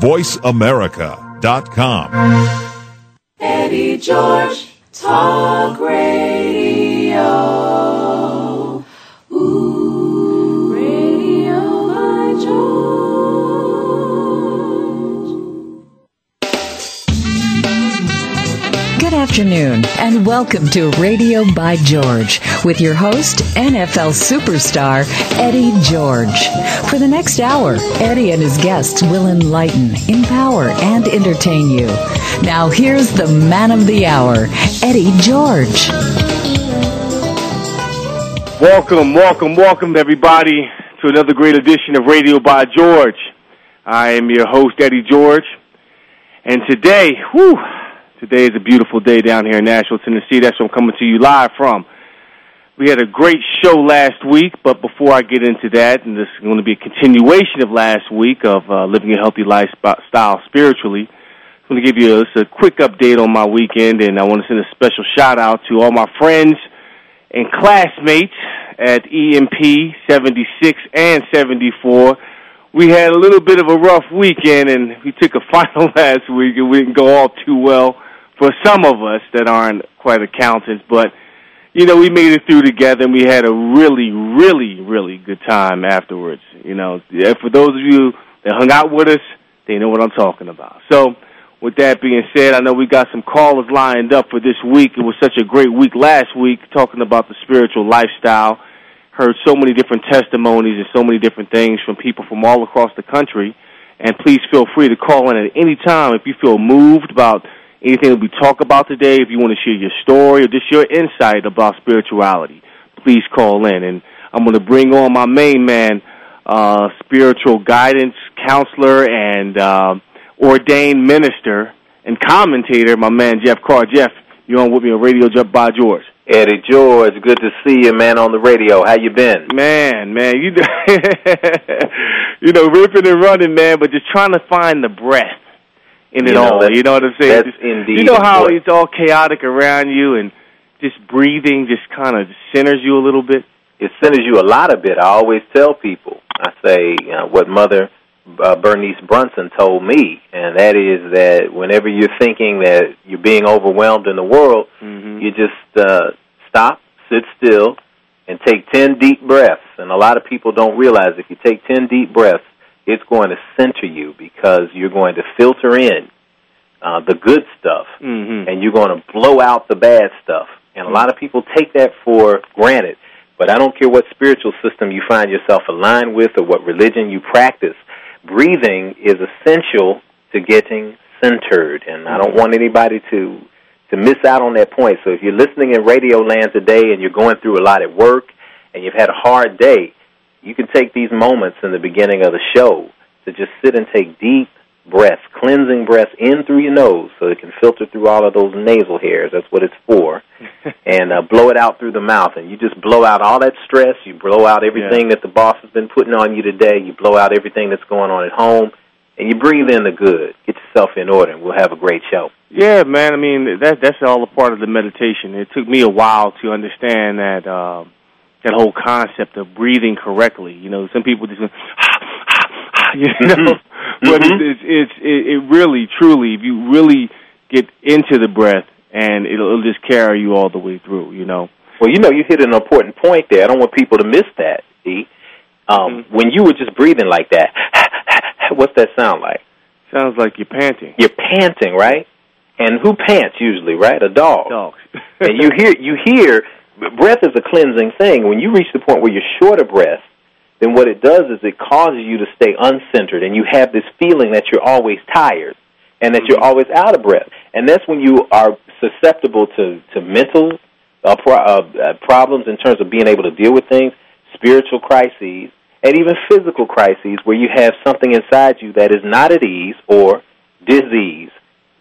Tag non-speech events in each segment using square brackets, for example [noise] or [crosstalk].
voiceamerica.com. Eddie George Talk Radio. Afternoon, and welcome to Radio by George with your host, NFL superstar Eddie George. For the next hour, Eddie and his guests will enlighten, empower, and entertain you. Now, here's the man of the hour, Eddie George. Welcome, welcome, welcome, everybody, to another great edition of Radio by George. I am your host, Eddie George, and today, whew, today is a beautiful day down here in Nashville, Tennessee. That's where I'm coming to you live from. We had a great show last week, but before I get into that, and this is going to be a continuation of last week of uh, living a healthy lifestyle spiritually, I'm going to give you a, a quick update on my weekend, and I want to send a special shout out to all my friends and classmates at EMP 76 and 74. We had a little bit of a rough weekend, and we took a [laughs] final last week, and we didn't go all too well for some of us that aren't quite accountants, but you know, we made it through together and we had a really, really, really good time afterwards. You know, for those of you that hung out with us, they know what I'm talking about. So, with that being said, I know we got some callers lined up for this week. It was such a great week last week talking about the spiritual lifestyle. Heard so many different testimonies and so many different things from people from all across the country. And please feel free to call in at any time if you feel moved about anything that we talk about today. If you want to share your story or just your insight about spirituality, please call in. And I'm going to bring on my main man, uh, spiritual guidance counselor and uh, ordained minister and commentator, my man Jeff Carr. Jeff, you're on with me on Radio Jump by George. Eddie George, good to see you, man, on the radio. How you been? Man, man, you [laughs] you know, ripping and running, man, but just trying to find the breath in it You know, all. You know what I'm saying? that's Just- indeed You know how it's all chaotic around you, and just breathing just kind of centers you a little bit. It centers you a lot of bit. I always tell people, I say you know, what Mother uh, Bernice Brunson told me, and that is that whenever you're thinking that you're being overwhelmed in the world, Mm-hmm. you just uh, stop, sit still, and take 10 deep breaths. And a lot of people don't realize if you take 10 deep breaths, it's going to center you because you're going to filter in uh, the good stuff Mm-hmm. and you're going to blow out the bad stuff. And a lot of people take that for granted. But I don't care what spiritual system you find yourself aligned with or what religion you practice. Breathing is essential to getting centered, and I don't want anybody to to miss out on that point. So if you're listening in radio land today and you're going through a lot at work and you've had a hard day, you can take these moments in the beginning of the show to just sit and take deep breaths, cleansing breaths in through your nose so it can filter through all of those nasal hairs. That's what it's for. [laughs] and uh, blow it out through the mouth. And you just blow out all that stress. You blow out everything that the boss has been putting on you today. You blow out everything that's going on at home. And you breathe in the good. Get yourself in order, and we'll have a great show. Yeah, man. I mean, that that's all a part of the meditation. It took me a while to understand that uh, that whole concept of breathing correctly. You know, some people just, go, [sighs] you know, [laughs] but Mhm. it's, it's it, it really, truly, if you really get into the breath, and it'll, it'll just carry you all the way through. You know. Well, you know, you hit an important point there. I don't want people to miss that. E. Um, Mhm. When you were just breathing like that, [sighs] what's that sound like? Sounds like you're panting. You're panting, right? And who pants usually, right? A dog. Dogs. and you hear you hear breath is a cleansing thing. When you reach the point where you're short of breath, then what it does is it causes you to stay uncentered, and you have this feeling that you're always tired and that you're always out of breath. And that's when you are susceptible to to mental uh, pro- uh, uh, problems in terms of being able to deal with things, spiritual crises, and even physical crises where you have something inside you that is not at ease or disease.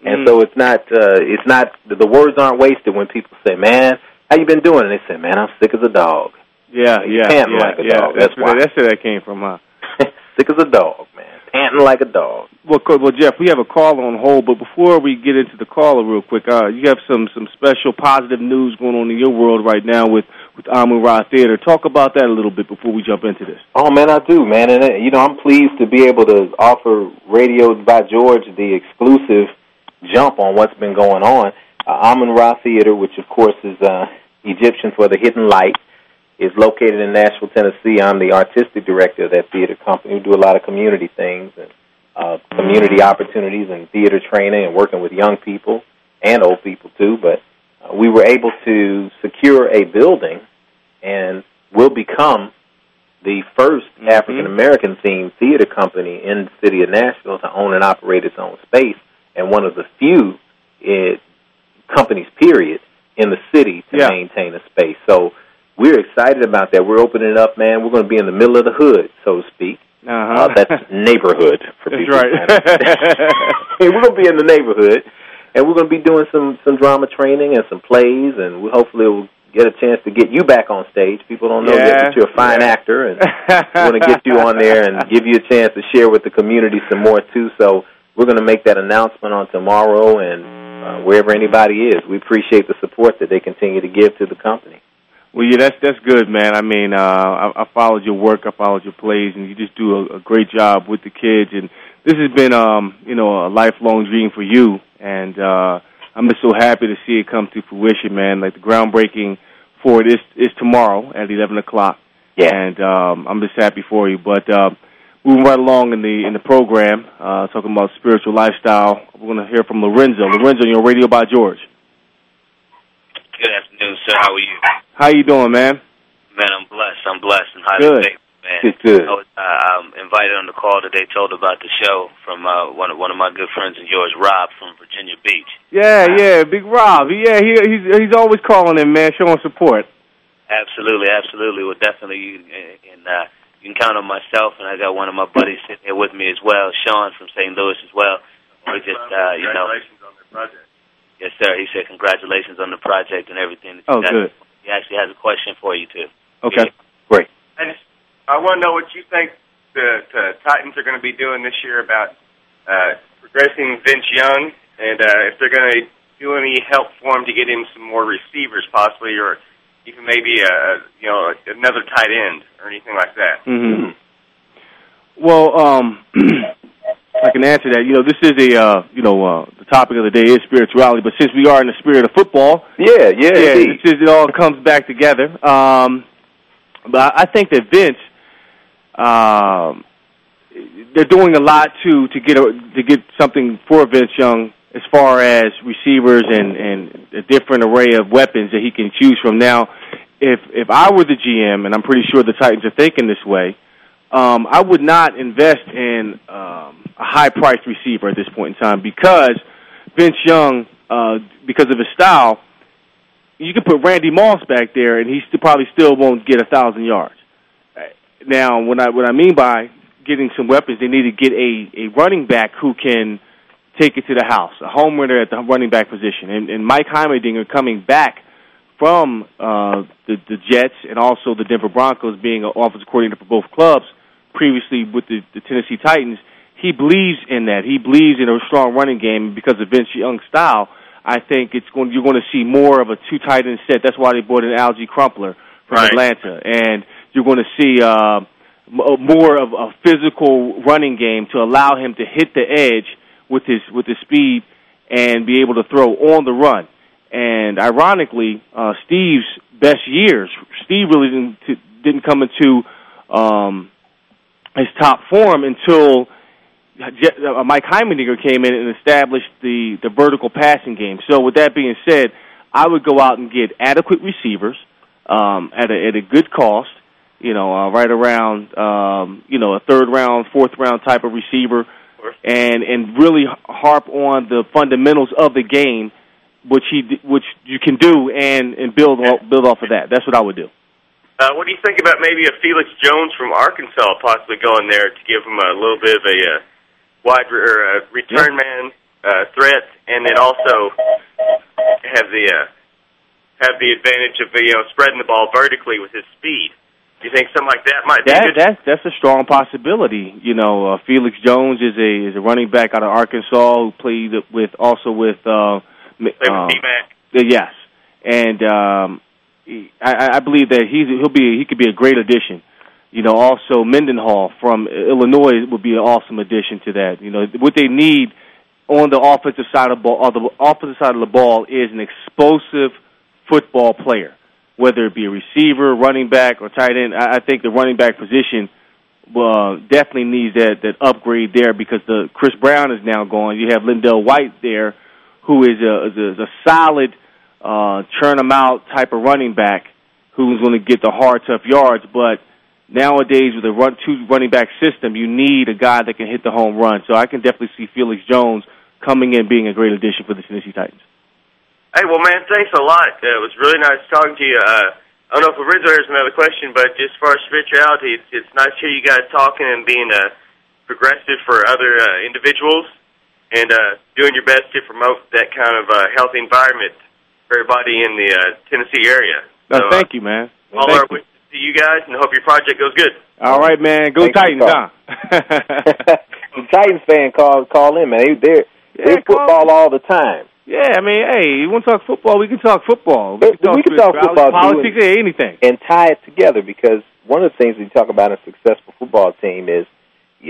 And Mm. so it's not uh it's not the words aren't wasted when people say, "Man, how you been doing?" and they said, "Man, I'm sick as a dog." Yeah, You yeah, can't yeah, like a yeah. dog, That's that's why. that's where that came from, huh? [laughs] sick as a dog, man. panting like a dog. Well, well, Jeff, we have a caller on hold, but before we get into the caller, real quick, uh, you have some some special positive news going on in your world right now with with Amun Ra Theater. Talk about that a little bit before we jump into this. Oh man, I do, man, and uh, you know I'm pleased to be able to offer Radio by George the exclusive jump on what's been going on. Uh, Amun Ra Theater, which of course is uh, Egyptian for the hidden light, is located in Nashville, Tennessee. I'm the artistic director of that theater company. We do a lot of community things and uh, community opportunities and theater training and working with young people and old people too. But uh, we were able to secure a building and will become the 1st Mhm. African American themed theater company in the city of Nashville to own and operate its own space, and one of the few it, companies, period, in the city to Yeah. maintain a space. So we're excited about that. We're opening it up, man. We're going to be in the middle of the hood, so to speak. Uh-huh. Uh, that's [laughs] neighborhood for That's people. right. [laughs] We're going to be in the neighborhood, and we're going to be doing some some drama training and some plays, and we hopefully we'll get a chance to get you back on stage. People don't know yet Yeah. that you're a fine Yeah. actor, and we want to get you on there and give you a chance to share with the community some more too. So we're going to make that announcement on tomorrow, and uh, wherever anybody is, we appreciate the support that they continue to give to the company. Well, yeah, that's that's good, man. I mean, uh, I, I followed your work, I followed your plays, and you just do a, a great job with the kids. And this has been, um, you know, a lifelong dream for you. And uh, I'm just so happy to see it come to fruition, man. Like the groundbreaking for it is is tomorrow at 11 o'clock. Yeah. And um, I'm just happy for you. But uh, moving right along in the in the program, uh, talking about spiritual lifestyle, we're going to hear from Lorenzo. Lorenzo, you're on Radio by George. Good afternoon, sir. How are you? How you doing, man? Man, I'm blessed. I'm blessed and highly Good. man. Good, good. I was uh, invited on the call today, told about the show from uh, one of one of my good friends in George, Rob from Virginia Beach. Yeah, yeah, Big Rob. Yeah, he he's he's always calling in, man, showing support. Absolutely, absolutely. Well, definitely, you and uh, you can count on myself, and I got one of my buddies sitting here with me as well, Sean from St. Louis as well. We just, uh, you know, congratulations on their project. yes, sir. He said congratulations on the project and everything. that you Oh, got. good. He actually has a question for you too. Okay. Great. I I want to know what you think the, the Titans are going to be doing this year about uh, progressing Vince Young, and uh, if they're going to do any help for him to get him some more receivers, possibly, or even maybe uh, you know another tight end or anything like that. hmm Well, um, [clears throat] I can answer that. You know, this is a uh, you know uh, the topic of the day is spirituality, but since we are in the spirit of football, Yeah, yeah, yeah, indeed. it's just, it all comes back together. Um, but I I think that Vince, um, they're doing a lot to to get a, to get something for Vince Young as far as receivers and and a different array of weapons that he can choose from. Now, if if I were the GM, and I'm pretty sure the Titans are thinking this way, um, I would not invest in um, a high priced receiver at this point in time because Vince Young, uh, because of his style, you can put Randy Moss back there, and he still, probably still won't get a thousand yards. Now, what I what I mean by getting some weapons, they need to get a a running back who can take it to the house, a home runner at the running back position, and, and Mike Heimerdinger coming back from uh, the the Jets and also the Denver Broncos, being an offensive coordinator for both clubs, previously with the, the Tennessee Titans. He believes in that. He believes in a strong running game because of Vince Young's style. I think it's going. You're going to see more of a two tight end set. That's why they brought in Alge Crumpler from Right. Atlanta, and you're going to see uh, uh, more of a physical running game to allow him to hit the edge with his with his speed and be able to throw on the run. And ironically, uh, Steve's best years, Steve really didn't didn't come into um, his top form until uh, Mike Heimerdinger came in and established the the vertical passing game. So with that being said, I would go out and get adequate receivers um, at a at a good cost. You know, uh, right around um, you know a third round, fourth round type of receiver, and and really harp on the fundamentals of the game, which he which you can do and and build build off of that. That's what I would do. Uh, what do you think about maybe a Felix Jones from Arkansas possibly going there to give him a little bit of a uh, wide re- or a return man uh, threat, and then also have the uh, have the advantage of you know spreading the ball vertically with his speed? You think something like that might be That good? that's that's a strong possibility. You know, uh, Felix Jones is a is a running back out of Arkansas who played with also with uh, Play uh, with Uh, Yes, and um, he- I, I believe that he's he'll be he could be a great addition. You know, also Mendenhall from Illinois would be an awesome addition to that. You know, what they need on the offensive side of the ball, or the offensive side of the ball, is an explosive football player, whether it be a receiver, running back, or tight end. I, I think the running back position uh, definitely needs that that upgrade there because the Chris Brown is now gone. You have LenDale White there, who is a is a, is a solid uh, churn 'em out type of running back who's going to get the hard tough yards. But nowadays with a run two running back system, you need a guy that can hit the home run. So I can definitely see Felix Jones coming in being a great addition for the Tennessee Titans. Hey, well, man, thanks a lot. Uh, it was really nice talking to you. Uh, I don't know if Lorenzo has another question, but just as far as spirituality, it's, it's nice to hear you guys talking and being uh, progressive for other uh, individuals and uh, doing your best to promote that kind of uh, healthy environment for everybody in the uh, Tennessee area. No, So, thank you, man. uh, all Thank our you. wishes to you guys, and hope your project goes good. All right, man. Go Thanks for Titans, huh? [laughs] the Titans fan call call in, man. They they're, Yeah, they're call- football all the time. Yeah, I mean, hey, you want to talk football? We can talk football. We can talk spirituality, football, politics, yeah, anything. and tie it together because one of the things we talk about in a successful football team is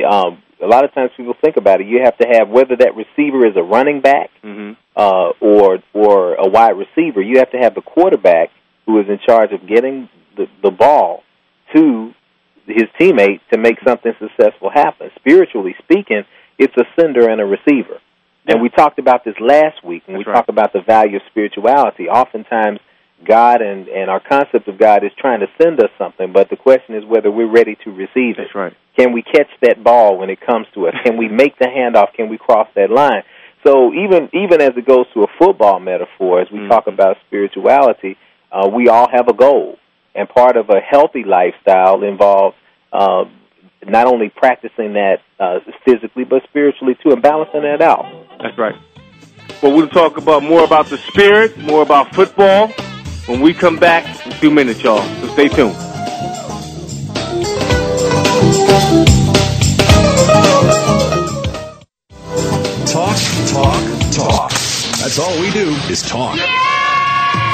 um, a lot of times people think about it. You have to have whether that receiver is a running back hmm uh, or or a wide receiver. You have to have the quarterback who is in charge of getting the, the ball to his teammate to make something successful happen. Spiritually speaking, it's a sender and a receiver. And we talked about this last week when we That's right. talked about the value of spirituality. Oftentimes, God and, and our concept of God is trying to send us something, but the question is whether we're ready to receive it. That's right. Can we catch that ball when it comes to us? Can we make the handoff? Can we cross that line? So even even as it goes to a football metaphor, as we Mhm. talk about spirituality, uh, we all have a goal, and part of a healthy lifestyle involves uh, not only practicing that uh, physically but spiritually too, and balancing that out. That's right. Well, we'll talk about more about the spirit, more about football when we come back in a few minutes, y'all. So stay tuned. Talk, talk, talk. That's all we do is talk.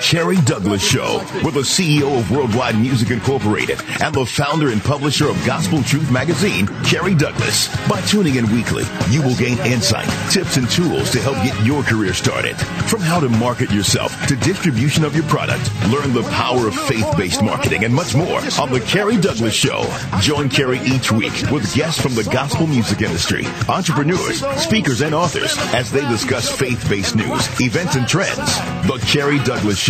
The Kerry Douglas Show with the CEO of Worldwide Music Incorporated and the founder and publisher of Gospel Truth Magazine, Kerry Douglas. By tuning in weekly, you will gain insight, tips, and tools to help get your career started. From how to market yourself to distribution of your product, learn the power of faith-based marketing and much more on The Kerry Douglas Show. Join Kerry each week with guests from the gospel music industry, entrepreneurs, speakers, and authors as they discuss faith-based news, events, and trends. The Kerry Douglas Show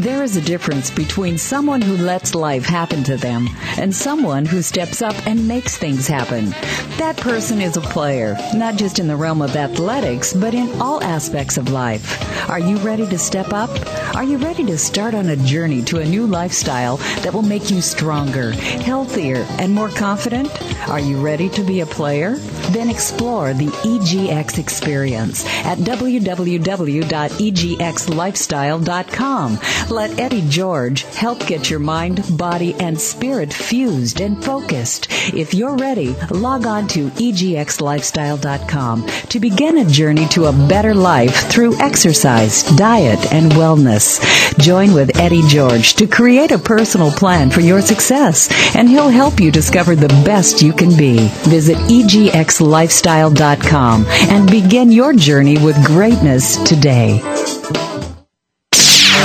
There is a difference between someone who lets life happen to them and someone who steps up and makes things happen. That person is a player, not just in the realm of athletics, but in all aspects of life. Are you ready to step up? Are you ready to start on a journey to a new lifestyle that will make you stronger, healthier, and more confident? Are you ready to be a player? Then explore the EGX experience at www.egxlifestyle.com. Let Eddie George help get your mind, body, and spirit fused and focused. If you're ready, log on to egxlifestyle.com to begin a journey to a better life through exercise, diet, and wellness. Join with Eddie George to create a personal plan for your success, and he'll help you discover the best you can be. Visit egxlifestyle.com and begin your journey with greatness today.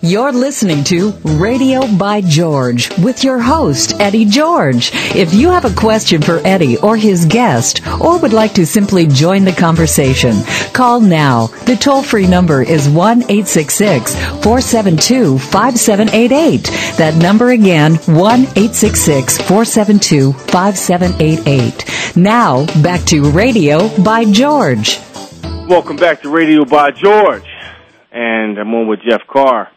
You're listening to Radio by George with your host, Eddie George. If you have a question for Eddie or his guest, or would like to simply join the conversation, call now. The toll free number is 1 866 472 5788. That number again, 1 866 472 5788. Now, back to Radio by George. Welcome back to Radio by George. And I'm on with Jeff Carr,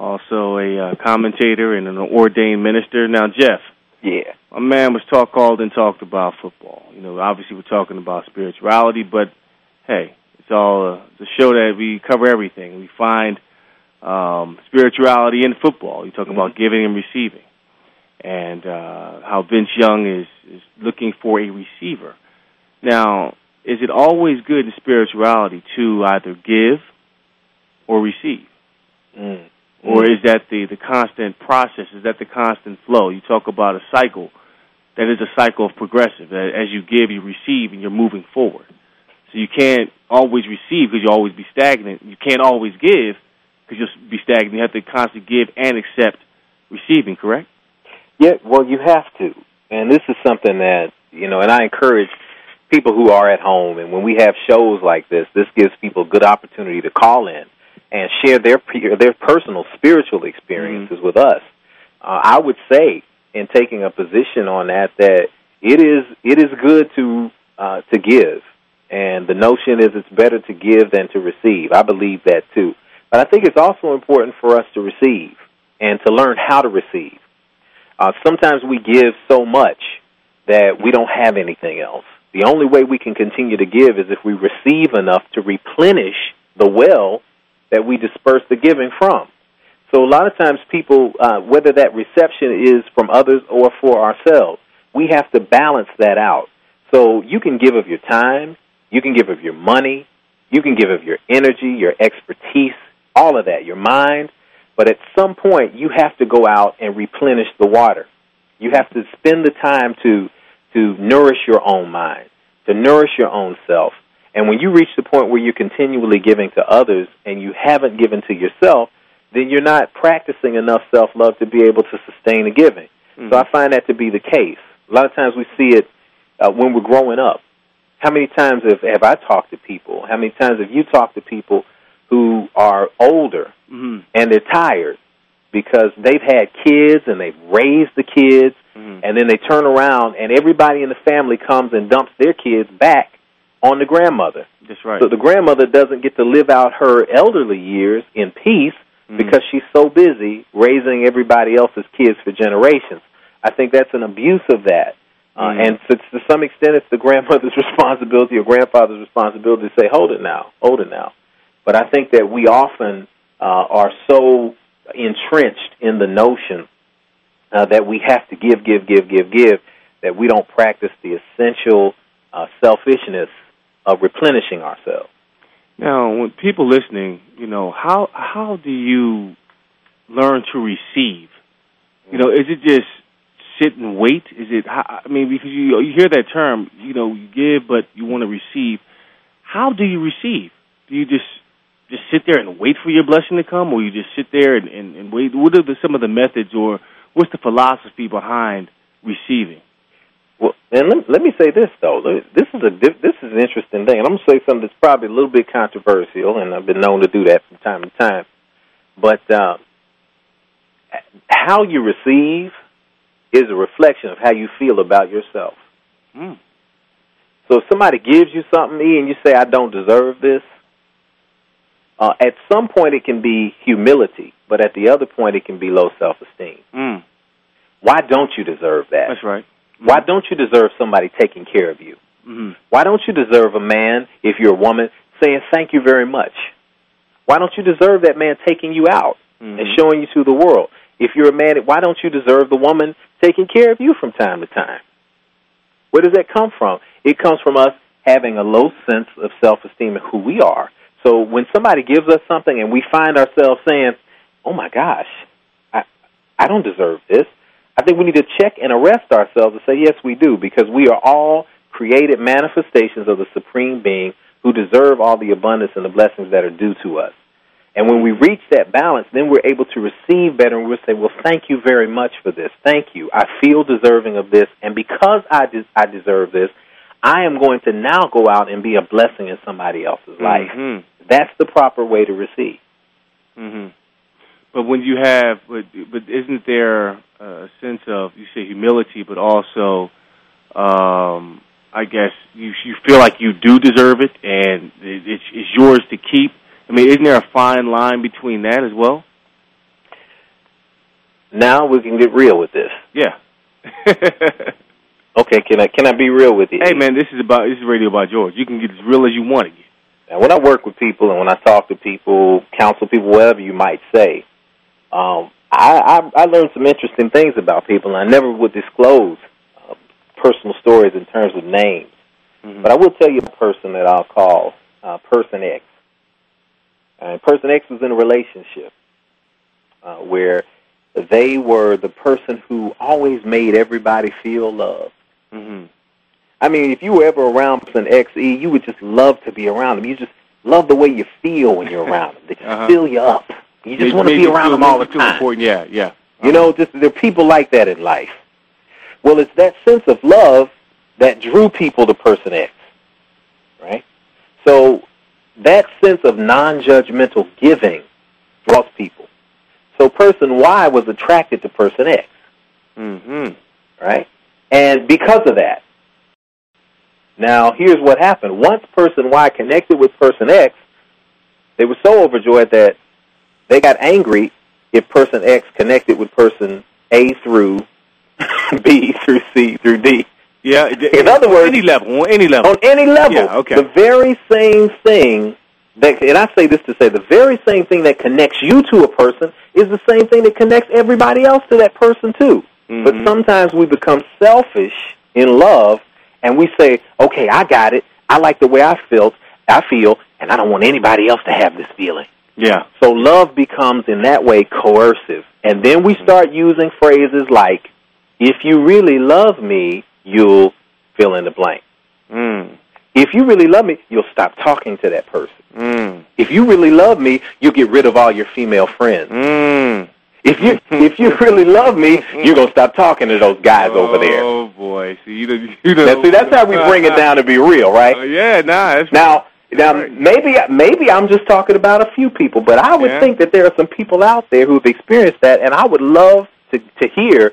also a uh, commentator and an ordained minister. Now, Jeff. Yeah. My man was talk called and talked about football. You know, obviously we're talking about spirituality, but hey, it's all uh, the show that we cover everything. We find um, spirituality in football. You talk about giving and receiving, and uh, how Vince Young is is looking for a receiver. Now, is it always good in spirituality to either give or receive? Mm. Or is that the, the constant process? Is that the constant flow? You talk about a cycle that is a cycle of progressive. As you give, you receive, and you're moving forward. So you can't always receive because you'll always be stagnant. You can't always give because you'll be stagnant. You have to constantly give and accept receiving, correct? Yeah, well, you have to. And this is something that, you know, and I encourage people who are at home, and when we have shows like this, this gives people a good opportunity to call in and share their pe- their personal spiritual experiences with us. Uh, I would say, in taking a position on that, that it is it is good to uh, to give, and the notion is it's better to give than to receive. I believe that too, but I think it's also important for us to receive and to learn how to receive. Uh, sometimes we give so much that we don't have anything else. The only way we can continue to give is if we receive enough to replenish the well that we disperse the giving from. So a lot of times people, uh, whether that reception is from others or for ourselves, we have to balance that out. So you can give of your time, you can give of your money, you can give of your energy, your expertise, all of that, your mind, but at some point you have to go out and replenish the water. You have to spend the time to to nourish your own mind, to nourish your own self. And when you reach the point where you're continually giving to others and you haven't given to yourself, then you're not practicing enough self love to be able to sustain the giving. Mm-hmm. So I find that to be the case. A lot of times we see it uh, when we're growing up. How many times have, have I talked to people? How many times have you talked to people who are older Mm-hmm. and they're tired because they've had kids and they've raised the kids Mhm. and then they turn around and everybody in the family comes and dumps their kids back on the grandmother. That's right. So the grandmother doesn't get to live out her elderly years in peace Mhm. because she's so busy raising everybody else's kids for generations. I think that's an abuse of that. Uh, Mhm. and to, to some extent, it's the grandmother's [laughs] responsibility or grandfather's responsibility to say, "Hold it now, hold it now." But I think that we often uh, are so entrenched in the notion uh, that we have to give, give, give, give, give, that we don't practice the essential uh, selfishness of replenishing ourselves. Now, when people listening, you know, how how do you learn to receive? You know, is it just sit and wait? Is it? I mean, because you you hear that term, you know, you give but you want to receive. How do you receive? Do you just just sit there and wait for your blessing to come, or you just sit there and, and, and wait? What are the, some of the methods, or what's the philosophy behind receiving? Well, and let, let me say this though. This is a this is an interesting thing, and I'm gonna say something that's probably a little bit controversial, and I've been known to do that from time to time. But uh, how you receive is a reflection of how you feel about yourself. Mm. So if somebody gives you something, E, and you say, "I don't deserve this," uh, at some point it can be humility, but at the other point it can be low self-esteem. Mm. Why don't you deserve that? That's right. Why don't you deserve somebody taking care of you? Mm-hmm. Why don't you deserve a man, if you're a woman, saying thank you very much? Why don't you deserve that man taking you out Mm-hmm. and showing you to the world? If you're a man, why don't you deserve the woman taking care of you from time to time? Where does that come from? It comes from us having a low sense of self-esteem and who we are. So when somebody gives us something and we find ourselves saying, "Oh my gosh, I I don't deserve this," I think we need to check and arrest ourselves and say, "Yes, we do," because we are all created manifestations of the supreme being who deserve all the abundance and the blessings that are due to us. And when we reach that balance, then we're able to receive better and we'll say, well, thank you very much for this. Thank you. I feel deserving of this. And because I, des- I deserve this, I am going to now go out and be a blessing in somebody else's life. Mhm. That's the proper way to receive. hmm But when you have, but, but isn't there a sense of you say humility, but also, um, I guess you you feel like you do deserve it, and it, it's, it's yours to keep. I mean, isn't there a fine line between that as well? Now we can get real with this. Yeah. [laughs] Okay, can I can I be real with you? hey man, this is about this is radio by George. You can get as real as you want to get. Now, when I work with people and when I talk to people, counsel people, whatever you might say, um, I, I I learned some interesting things about people, and I never would disclose uh, personal stories in terms of names. Mhm. But I will tell you a person that I'll call uh, Person X. And Person X was in a relationship uh, where they were the person who always made everybody feel loved. hmm I mean, if you were ever around Person XE, you would just love to be around them. You just love the way you feel when you're around them. They just [laughs] Uh-huh. fill you up. You just want to be around them all the time. important. Yeah, yeah. You know, just there are people like that in life. Well, it's that sense of love that drew people to Person X, right? So that sense of non-judgmental giving draws people. So Person Y was attracted to Person X, mm-hmm. right? And because of that, now here's what happened. Once Person Y connected with Person X, they were so overjoyed that they got angry if Person X connected with Person A through [laughs] B through C through D. Yeah. In other words- any level, on any level. On any level, Yeah, okay. the very same thing that, and I say this to say, the very same thing that connects you to a person is the same thing that connects everybody else to that person too. But Mhm. sometimes we become selfish in love, and we say, "Okay, I got it. I like the way I felt. I feel, and I don't want anybody else to have this feeling." Yeah. So love becomes in that way coercive. And then we start using phrases like, if you really love me, you'll fill in the blank. Mm. If you really love me, you'll stop talking to that person. Mm. If you really love me, you'll get rid of all your female friends. Mm. If you if you really love me, [laughs] you're gonna stop talking to those guys over there. Oh boy, see you you know. Now, see, that's how we bring it down to be real, right? Uh, yeah, nah. That's Now, now Right. maybe maybe I'm just talking about a few people, but I would Yeah. think that there are some people out there who've experienced that, and I would love to to hear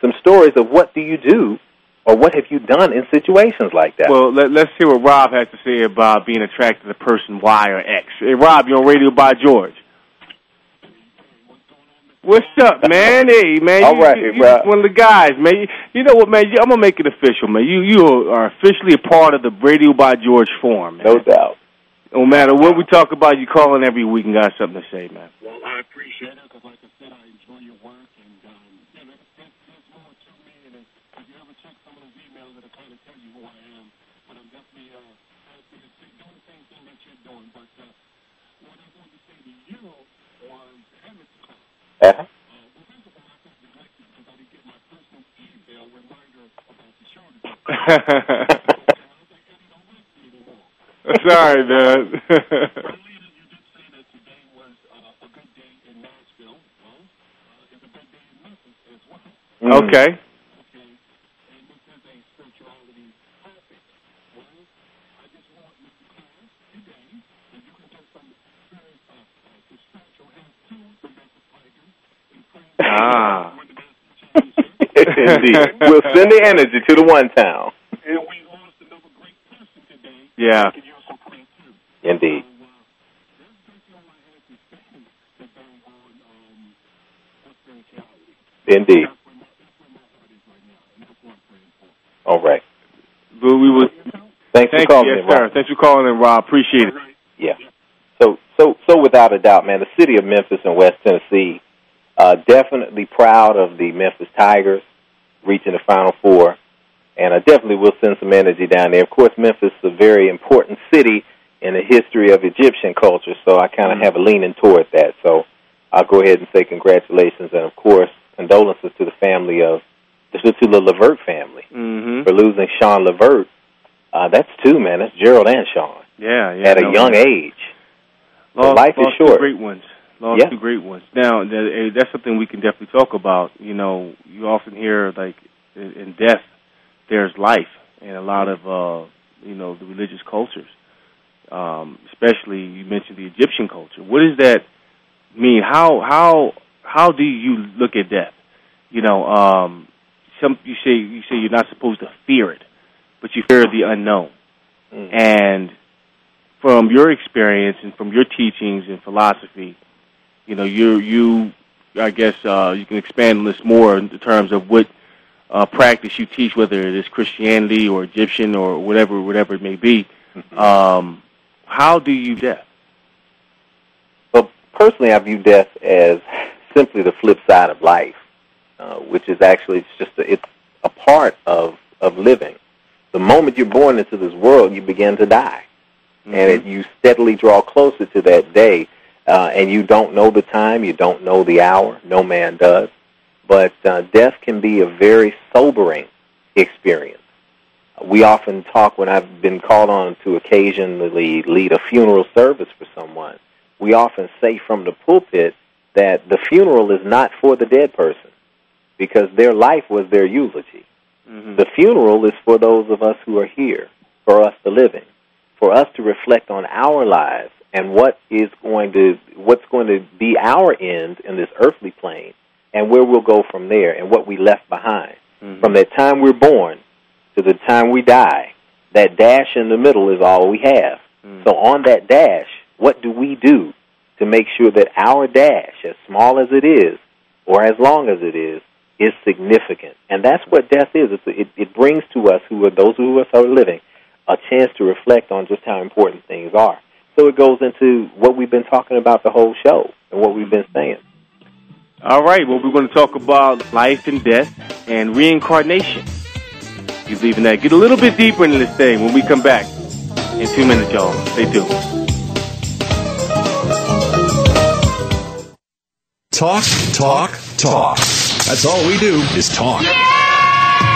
some stories of what do you do, or what have you done in situations like that. Well, let, let's hear what Rob has to say about being attracted to person Y or X. Hey, Rob, you're on Radio by George. What's up, man? Hey, man. All you, right, you, you Rob. one of the guys, man. You, you know what, man? You, I'm gonna make it official, man. You you are officially a part of the Radio by George forum, man. no doubt. No matter what we talk about, you call in every week and got something to say, man. Well, I appreciate it because, like I said, I enjoy your work, and um, you know, there's, there's more to me. And if if you ever check some of those emails, it'll kind of tell you who I am. But I'm definitely uh, happy to see doing the same thing that you're doing. But uh, what I wanted to say to you was, and Mr. Clark, Uh-huh. uh, well, first of all, I felt neglected because I didn't get my personal email reminder about the show today. And I was like, Eddie, don't write to me anymore. [laughs] Sorry, man. [laughs] Earlier, you did say that today was uh, a good day in Nashville. Well, uh, it's a good day in Memphis as well. Mm. okay. Okay, and this is a spirituality topic. Well, I just want Mr. Clark today, if you can get some spirit, uh, uh, some spiritual help to the Memphis Tigers in praying Ah. win the national championship. Indeed, we'll send the energy to the one town. and we lost another great person today. Yeah. Can use some prayer too. Indeed. So, that's basically all I had to say today on on spirituality. Indeed. That's where my, that's where my heart is right now, and that's what I'm praying for. All right. We was. Thanks Thank for calling you, yes, sir. Rob. Thanks for calling in, Rob. Appreciate it. Yeah. So, so, so without a doubt, man, the city of Memphis and West Tennessee, uh, definitely proud of the Memphis Tigers reaching the Final Four, and I definitely will send some energy down there. Of course, Memphis is a very important city in the history of Egyptian culture, so I kind of have a leaning toward that. So, I'll go ahead and say congratulations, and of course, condolences to the family of the to the Levert family Mm-hmm. for losing Sean Levert. Uh, that's two, man. That's Gerald and Sean Yeah, yeah. at a no, young man. age. Lost, life is short. great ones. Lost Yeah. two great ones. Now that, eh, that's something we can definitely talk about. You know, you often hear like in, death, there's life, and a lot of uh, you know the religious cultures, um, especially you mentioned the Egyptian culture. What does that mean? How how how do you look at death? You know, um, some you say you say you're not supposed to fear it, but you fear the unknown. And from your experience and from your teachings and philosophy, you know, you you I guess uh, you can expand on this more in terms of what uh, practice you teach, whether it is Christianity or Egyptian or whatever whatever it may be. Um, how do you death? Well, personally, I view death as simply the flip side of life, uh, which is actually it's just a, it's a part of of living. The moment you're born into this world, you begin to die, and it, you steadily draw closer to that day. Uh, and you don't know the time, you don't know the hour. No man does. But uh, death can be a very sobering experience. We often talk when I've been called on to occasionally lead a funeral service for someone. We often say from the pulpit that the funeral is not for the dead person because their life was their eulogy. The funeral is for those of us who are here, for us the living, for us to reflect on our lives and what is going to what's going to be our end in this earthly plane and where we'll go from there and what we left behind. Mm-hmm. From that time we're born to the time we die, that dash in the middle is all we have. Mm. So on that dash, what do we do to make sure that our dash, as small as it is, or as long as it is, is significant? And that's what death is. It's, it, it brings to us, who are those who are living, a chance to reflect on just how important things are. So it goes into what we've been talking about the whole show and what we've been saying. All right. Well, we're going to talk about life and death and reincarnation. You believe in that? Get a little bit deeper into this thing when we come back in two minutes, y'all. Stay tuned. Talk, talk, talk. That's all we do is talk.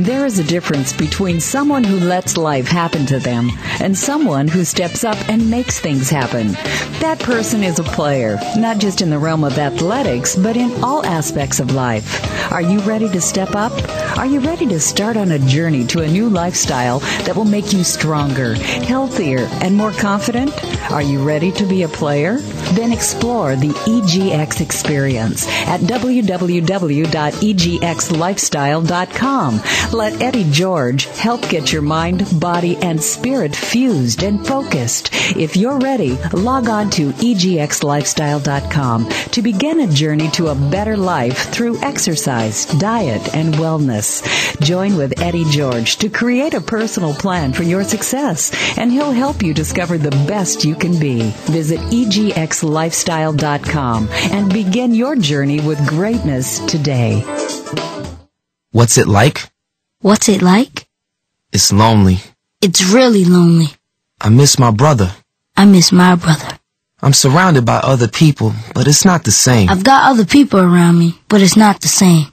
There is a difference between someone who lets life happen to them and someone who steps up and makes things happen. That person is a player, not just in the realm of athletics, but in all aspects of life. Are you ready to step up? Are you ready to start on a journey to a new lifestyle that will make you stronger, healthier, and more confident? Are you ready to be a player? Then explore the EGX experience at www.egxlifestyle.com. Let Eddie George help get your mind, body, and spirit fused and focused. If you're ready, log on to egxlifestyle.com to begin a journey to a better life through exercise, diet, and wellness. Join with Eddie George to create a personal plan for your success, and he'll help you discover the best you can be. Visit egxlifestyle.com and begin your journey with greatness today. What's it like? What's it like? It's lonely. It's really lonely. I miss my brother. I miss my brother. I'm surrounded by other people, but it's not the same. I've got other people around me, but it's not the same.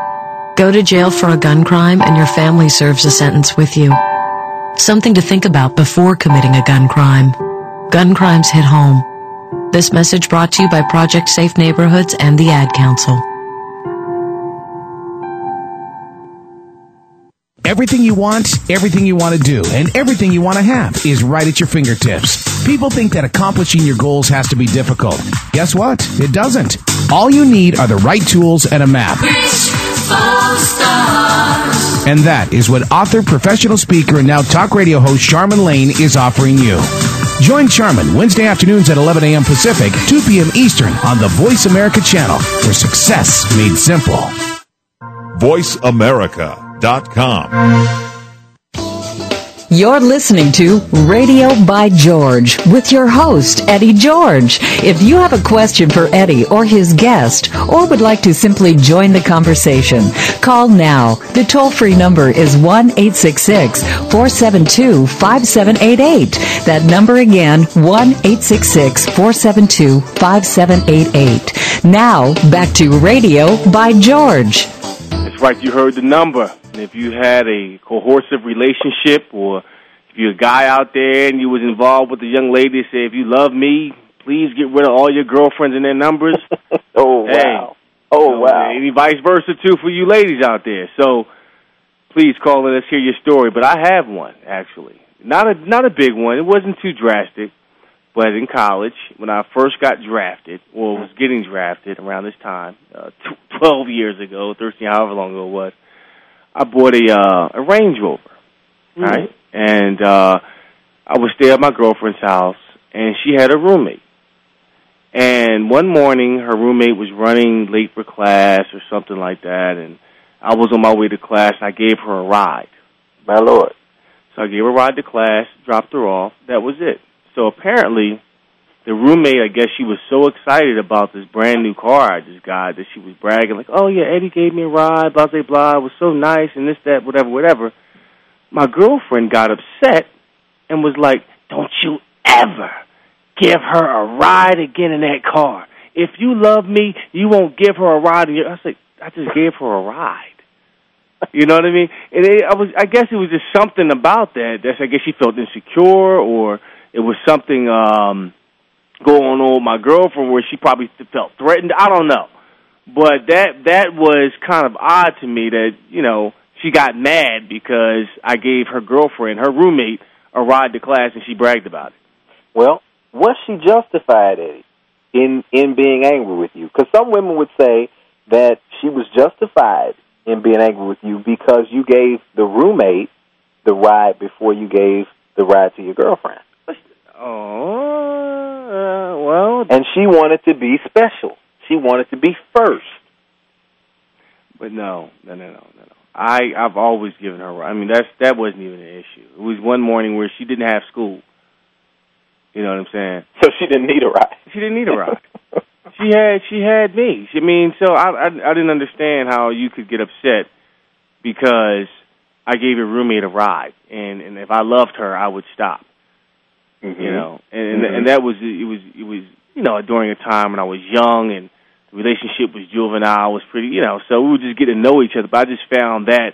Go to jail for a gun crime and your family serves a sentence with you. Something to think about before committing a gun crime. Gun crimes hit home. This message brought to you by Project Safe Neighborhoods and the Ad Council. Everything you want, everything you want to do, and everything you want to have is right at your fingertips. People think that accomplishing your goals has to be difficult. Guess what? It doesn't. All you need are the right tools and a map. And that is what author, professional speaker, and now talk radio host Charmin Lane is offering you. Join Charmin Wednesday afternoons at 11 a.m. Pacific, 2 p.m. Eastern on the Voice America channel for success made simple. You're listening to Radio by George with your host, Eddie George. If you have a question for Eddie or his guest, or would like to simply join the conversation, call now. The toll free number is 1 866 472 5788. That number again, 1 866 472 5788. Now, back to Radio by George. That's right, you heard the number. And if you had a coercive relationship or if you're a guy out there and you was involved with a young lady, say, if you love me, please get rid of all your girlfriends and their numbers. [laughs] oh, Hey. wow. Oh, So, wow. Any vice versa, too, for you ladies out there. So please call and let's hear your story. But I have one, actually. Not a, not a big one. It wasn't too drastic. But in college, when I first got drafted, or was getting drafted around this time, uh, tw- 12 years ago, 13, however long ago it was, I bought a uh, a Range Rover, Hmm. right? And uh, I would stay at my girlfriend's house, and she had a roommate. And one morning, her roommate was running late for class or something like that, and I was on my way to class. And I gave her a ride. My lord. So I gave her a ride to class, dropped her off. That was it. So apparently, the roommate, I guess she was so excited about this brand new car I just got that she was bragging like, "Oh yeah, Eddie gave me a ride, blah blah blah. It was so nice and this that whatever whatever." My girlfriend got upset and was like, "Don't you ever give her a ride again in that car. If you love me, you won't give her a ride." I said, "I just gave her a ride." You know what I mean? And it, I was, I guess it was just something about that. That's, I guess she felt insecure, or it was something um going on with my girlfriend where she probably felt threatened. I don't know, but that that was kind of odd to me that you know she got mad because I gave her girlfriend, her roommate, a ride to class, and she bragged about it. Well, was she justified, Eddie, in in being angry with you? Because some women would say that she was justified in being angry with you because you gave the roommate the ride before you gave the ride to your girlfriend, Oh, uh, well, and she wanted to be special. She wanted to be first. But no, no, no, no, no, no. I I've always given her. I mean, that's that wasn't even an issue. It was one morning where she didn't have school. You know what I'm saying? So she didn't need a ride. She didn't need a ride. she had she had me. I mean, so I, I I didn't understand how you could get upset because I gave your roommate a ride, and and if I loved her, I would stop. Mm-hmm. You know, and Mhm. and that was it was it was you know during a time when I was young and the relationship was juvenile, was pretty you know, so we would just get to know each other. But I just found that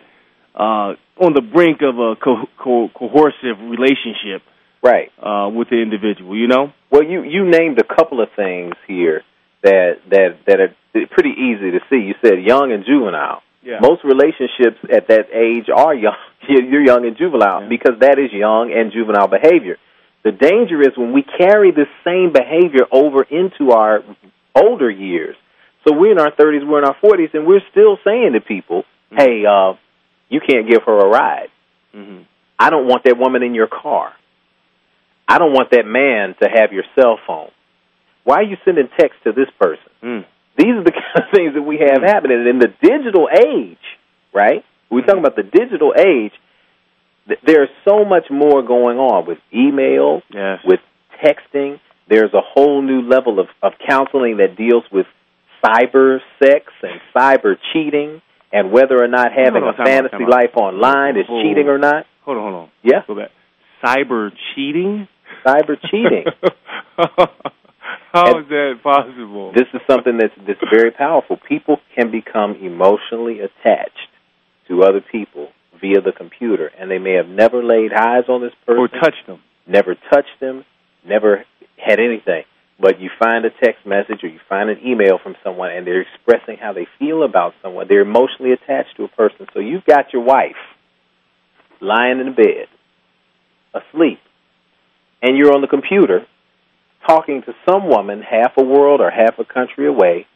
uh on the brink of a co- co- coercive relationship, right? Uh, with the individual, you know. Well, you you named a couple of things here that that that are pretty easy to see. You said young and juvenile. Yeah. Most relationships at that age are young. [laughs] You're young and juvenile because that is young and juvenile behavior. The danger is when we carry this same behavior over into our older years. So we're in our 30s, we're in our 40s, and we're still saying to people, "Hey, uh, you can't give her a ride. Mm-hmm. I don't want that woman in your car. I don't want that man to have your cell phone. Why are you sending text to this person? Mm. These are the [laughs] kind of things that we have happening in the digital age, right? We're talking about the digital age. Th- There's so much more going on with email, Yes. with texting. There's a whole new level of, of counseling that deals with cyber sex and cyber cheating and whether or not having on, a fantasy out. life online is cheating or not. Hold on, hold on. Yeah. Go back. Cyber cheating? Cyber cheating. [laughs] How is that possible? This is something that's that's very powerful. People can become emotionally attached to other people via the computer, and they may have never laid eyes on this person or touched them. never touched them, never had anything. But you find a text message or you find an email from someone, and they're expressing how they feel about someone. They're emotionally attached to a person. So you've got your wife lying in bed, asleep, and you're on the computer talking to some woman half a world or half a country away,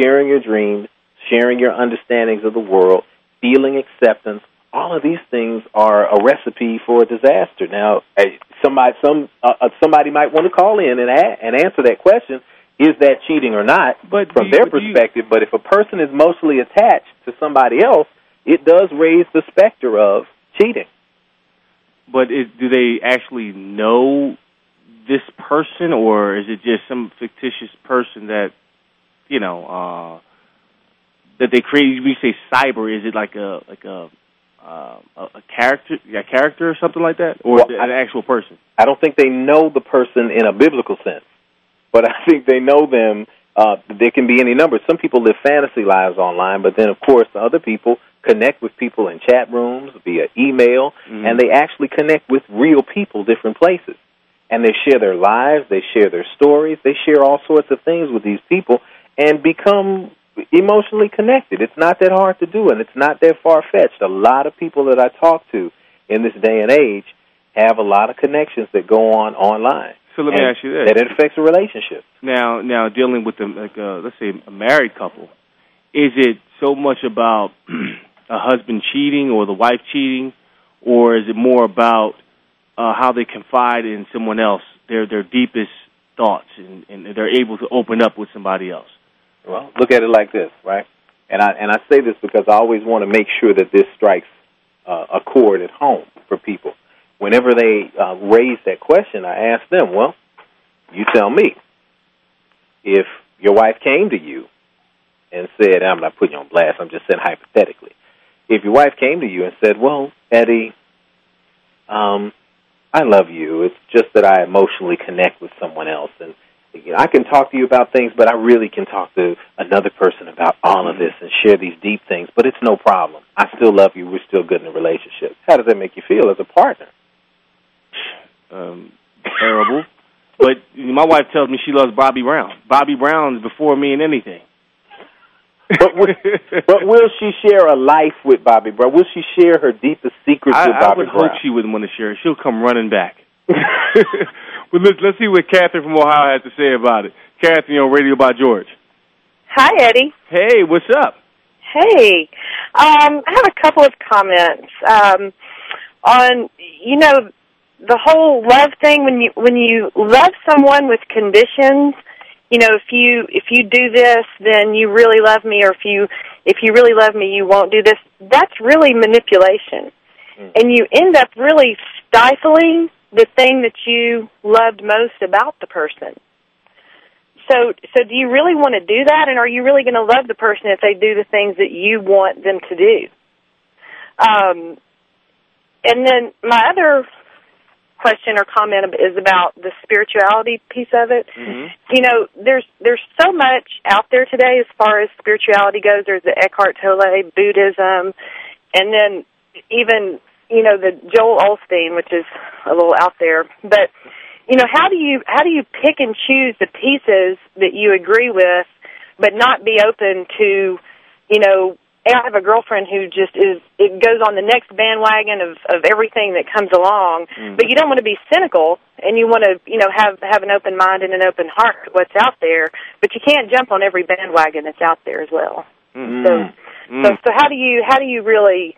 sharing your dreams, sharing your understandings of the world, feeling acceptance. All of these things are a recipe for a disaster. Now, somebody some uh, uh, somebody might want to call in and a- and answer that question: Is that cheating or not? But from you- their but do you- perspective, but if a person is mostly attached to somebody else, it does raise the specter of cheating. But is, do they actually know this person, or is it just some fictitious person that you know uh, that they create? We say cyber. Is it like a like a uh, a, character, a character or something like that, or Well, an actual person? I don't think they know the person in a biblical sense, but [laughs] I think they know them. Uh, there can be any number. Some people live fantasy lives online, but then, of course, other people connect with people in chat rooms via email, Mhm. and they actually connect with real people, different places. And they share their lives, they share their stories, they share all sorts of things with these people, and become emotionally connected. It's not that hard to do, and it's not that far fetched. A lot of people that I talk to in this day and age have a lot of connections that go on online. So let me ask you this: That it affects a relationship. Now, now dealing with the like, uh, let's say a married couple, is it so much about [clears throat] a husband cheating or the wife cheating, or is it more about uh, how they confide in someone else, their their deepest thoughts, and, and they're able to open up with somebody else? Well, look at it like this, right? And I and I say this because I always want to make sure that this strikes uh, a chord at home for people. Whenever they uh, raise that question, I ask them, "Well, you tell me if your wife came to you and said, I'm not putting you on blast. I'm just saying hypothetically, if your wife came to you and said, "Well, Eddie, um, I love you. It's just that I emotionally connect with someone else, and you know, I can talk to you about things, but I really can talk to another person about all of this and share these deep things. But it's no problem. I still love you. We're still good in a relationship. How does that make you feel as a partner? Um, terrible. But my wife tells me she loves Bobby Brown. Bobby Brown is before me in anything. But, will, but will she share a life with Bobby Brown? Will she share her deepest secrets I, with Bobby I would Brown? hope she wouldn't want to share it. She'll come running back. [laughs] well, let's, let's see what Catherine from Ohio has to say about it. Catherine on Radio by George. Hi, Eddie. Hey, what's up? Hey. Um, I have a couple of comments um, on you know the whole love thing when you when you love someone with conditions. You know, if you if you do this, then you really love me, or if you if you really love me, you won't do this. That's really manipulation, and you end up really stifling the thing that you loved most about the person. So, so do you really want to do that, and are you really going to love the person if they do the things that you want them to do? Um, and then my other question or comment is about the spirituality piece of it. You know, there's there's so much out there today as far as spirituality goes. There's the Eckhart Tolle, Buddhism, and then even you know the Joel Osteen, which is a little out there, but you know how do you how do you pick and choose the pieces that you agree with but not be open to you know I have a girlfriend who just is it goes on the next bandwagon of of everything that comes along. But you don't want to be cynical and you want to you know have have an open mind and an open heart to what's out there but you can't jump on every bandwagon that's out there as well. Mm. so so so how do you how do you really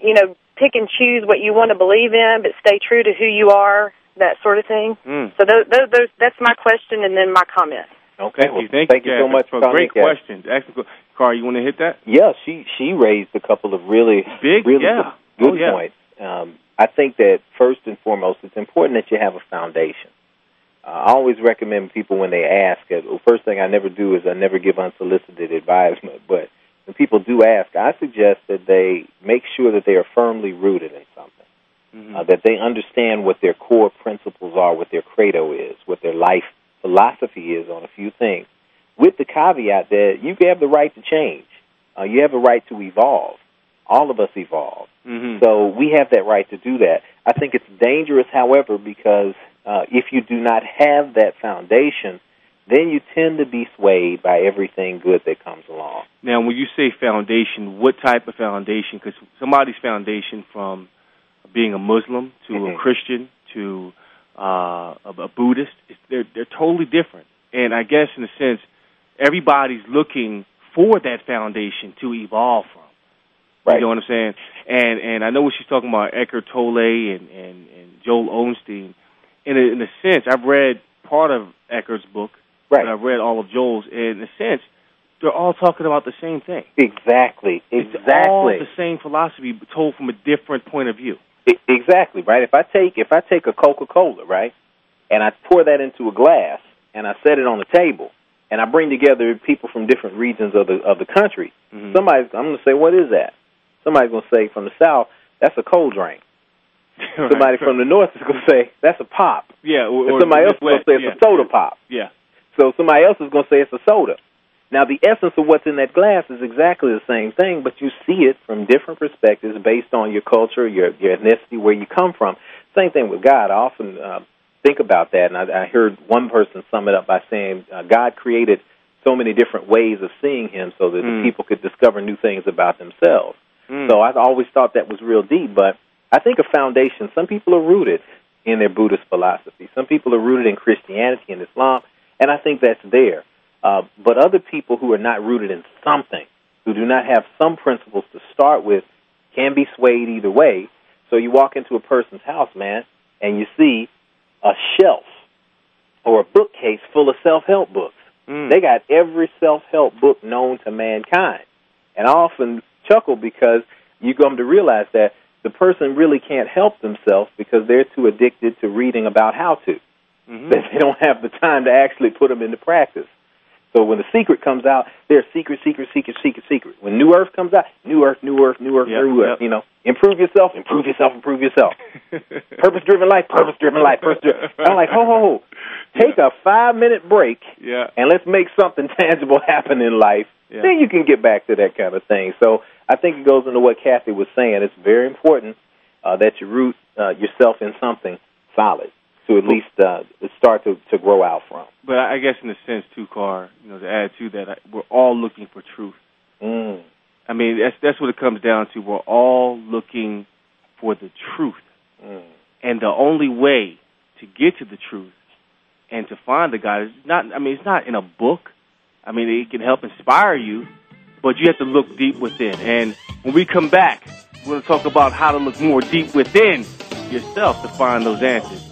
you know pick and choose what you want to believe in but stay true to who you are that sort of thing Mm. so those, those, those that's my question and then my comment Okay, Thank well, you. Thank, thank you, you so much for for a great calling, Catherine. questions. Excellent. Carl, you want to hit that? Yeah, she she raised a couple of really Big, really yeah. good, Oh, yeah. points. Um, I think that first and foremost, it's important that you have a foundation. Uh, I always recommend people when they ask. Uh, the first thing I never do is I never give unsolicited [laughs] advisement. But when people do ask, I suggest that they make sure that they are firmly rooted in something. Mm-hmm. Uh, that they understand what their core principles are, what their credo is, what their life philosophy is on a few things, with the caveat that you have the right to change. Uh, you have a right to evolve. All of us evolve. Mm-hmm. So we have that right to do that. I think it's dangerous, however, because uh, if you do not have that foundation, then you tend to be swayed by everything good that comes along. Now, when you say foundation, what type of foundation? Because somebody's foundation from being a Muslim to Mhm. a Christian to uh, a, a Buddhist, it's- they're they're totally different. And I guess in a sense, everybody's looking for that foundation to evolve from. Right. You know what I'm saying? And and I know what she's talking about, Eckhart Tolle and and, and Joel Osteen. in a, in a sense, I've read part of Eckhart's book, right? I've read all of Joel's. And in a sense, they're all talking about the same thing. Exactly. It's Exactly. all the same philosophy, but told from a different point of view. E- Exactly, right? If I take if I take a Coca-Cola, right, and I pour that into a glass and I set it on the table and I bring together people from different regions of the of the country, Mm-hmm. somebody's I'm going to say what is that? Somebody's going to say from the south, that's a cold drink. [laughs] Somebody from the north is going to say that's a pop. Yeah, or, or somebody else is going to say it's yeah. a soda pop. Yeah. So somebody else is going to say it's a soda. Now, the essence of what's in that glass is exactly the same thing, but you see it from different perspectives based on your culture, your your ethnicity, where you come from. Same thing with God. I often uh, think about that, and I, I heard one person sum it up by saying, uh, "God created so many different ways of seeing Him, so that Mm. the people could discover new things about themselves." Mm. So I've always thought that was real deep, but I think a foundation. Some people are rooted in their Buddhist philosophy. Some people are rooted in Christianity and Islam, and I think that's there. Uh, but other people who are not rooted in something, who do not have some principles to start with, can be swayed either way. So you walk into a person's house, man, and you see a shelf or a bookcase full of self-help books. Mm. They got every self-help book known to mankind. And I often chuckle because you come to realize that the person really can't help themselves because they're too addicted to reading about how to. Mm-hmm. That they don't have the time to actually put them into practice. So when the secret comes out, there's secret, secret, secret, secret, secret. When New Earth comes out, New Earth, New Earth, New Earth, Yep, New Earth. yep. You know, improve yourself, improve yourself, improve yourself. [laughs] purpose-driven life, purpose-driven life, purpose-driven. I'm like, ho, ho, ho. [laughs] Take a five-minute break Yeah. and let's make something tangible [laughs] happen in life. Yeah. Then you can get back to that kind of thing. So I think it goes into what Kathy was saying. It's very important uh, that you root uh, yourself in something solid to at least uh, start to, to grow out from. But I guess in a sense, too, Car, you know, to add to that, I- we're all looking for truth. Mm. I mean, that's that's what it comes down to. We're all looking for the truth, Mm. and the only way to get to the truth and to find the God is not. I mean, it's not in a book. I mean, it can help inspire you, but you have to look deep within. And when we come back, we're going to talk about how to look more deep within yourself to find those answers.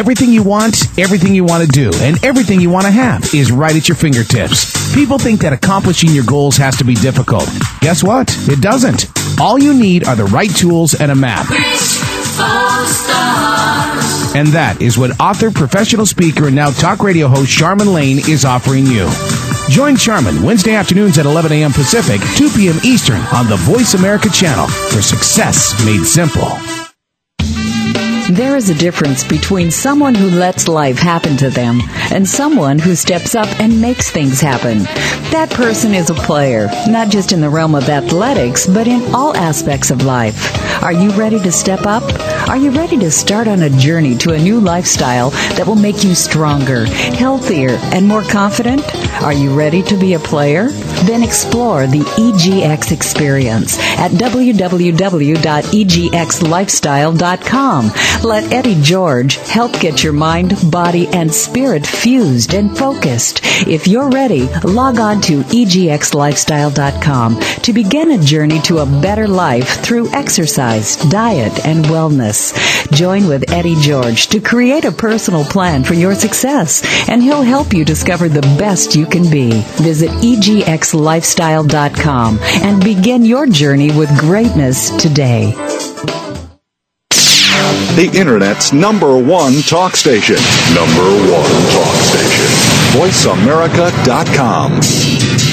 Everything you want, everything you want to do, and everything you want to have is right at your fingertips. People think that accomplishing your goals has to be difficult. Guess what? It doesn't. All you need are the right tools and a map. And that is what author, professional speaker, and now talk radio host Charmin Lane is offering you. Join Charmin Wednesday afternoons at 11 a.m. Pacific, 2 p.m. Eastern on the Voice America channel for success made simple. There is a difference between someone who lets life happen to them and someone who steps up and makes things happen. That person is a player, not just in the realm of athletics, but in all aspects of life. Are you ready to step up? Are you ready to start on a journey to a new lifestyle that will make you stronger, healthier, and more confident? Are you ready to be a player? Then explore the EGX experience at www.egxlifestyle.com. Let Eddie George help get your mind, body, and spirit fused and focused. If you're ready, log on to egxlifestyle.com to begin a journey to a better life through exercise, diet, and wellness. Join with Eddie George to create a personal plan for your success, and he'll help you discover the best you can be. Visit egxlifestyle.com and begin your journey with greatness today. The Internet's number one talk station. Number one talk station. VoiceAmerica.com.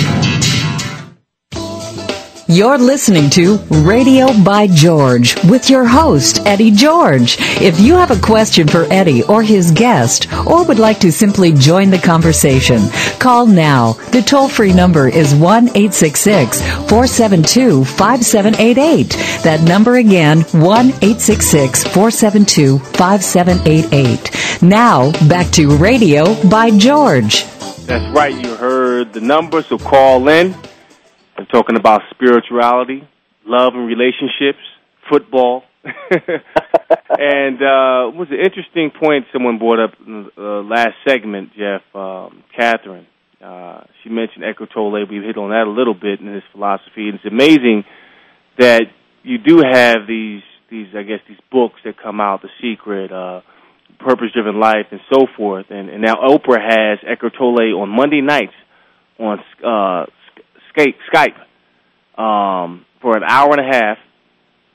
You're listening to Radio by George with your host, Eddie George. If you have a question for Eddie or his guest, or would like to simply join the conversation, call now. The toll free number is 1 866 472 5788. That number again, 1 866 472 5788. Now, back to Radio by George. That's right. You heard the number, so call in. I'm talking about spirituality, love and relationships, football. [laughs] and uh, it was an interesting point someone brought up in the uh, last segment, Jeff, um, Catherine. Uh, she mentioned Eckhart Tolle. We've hit on that a little bit in his philosophy. And it's amazing that you do have these, these I guess, these books that come out, The Secret, uh, Purpose Driven Life, and so forth. And, and now Oprah has Eckhart Tolle on Monday nights on uh, Skype, Skype um, for an hour and a half,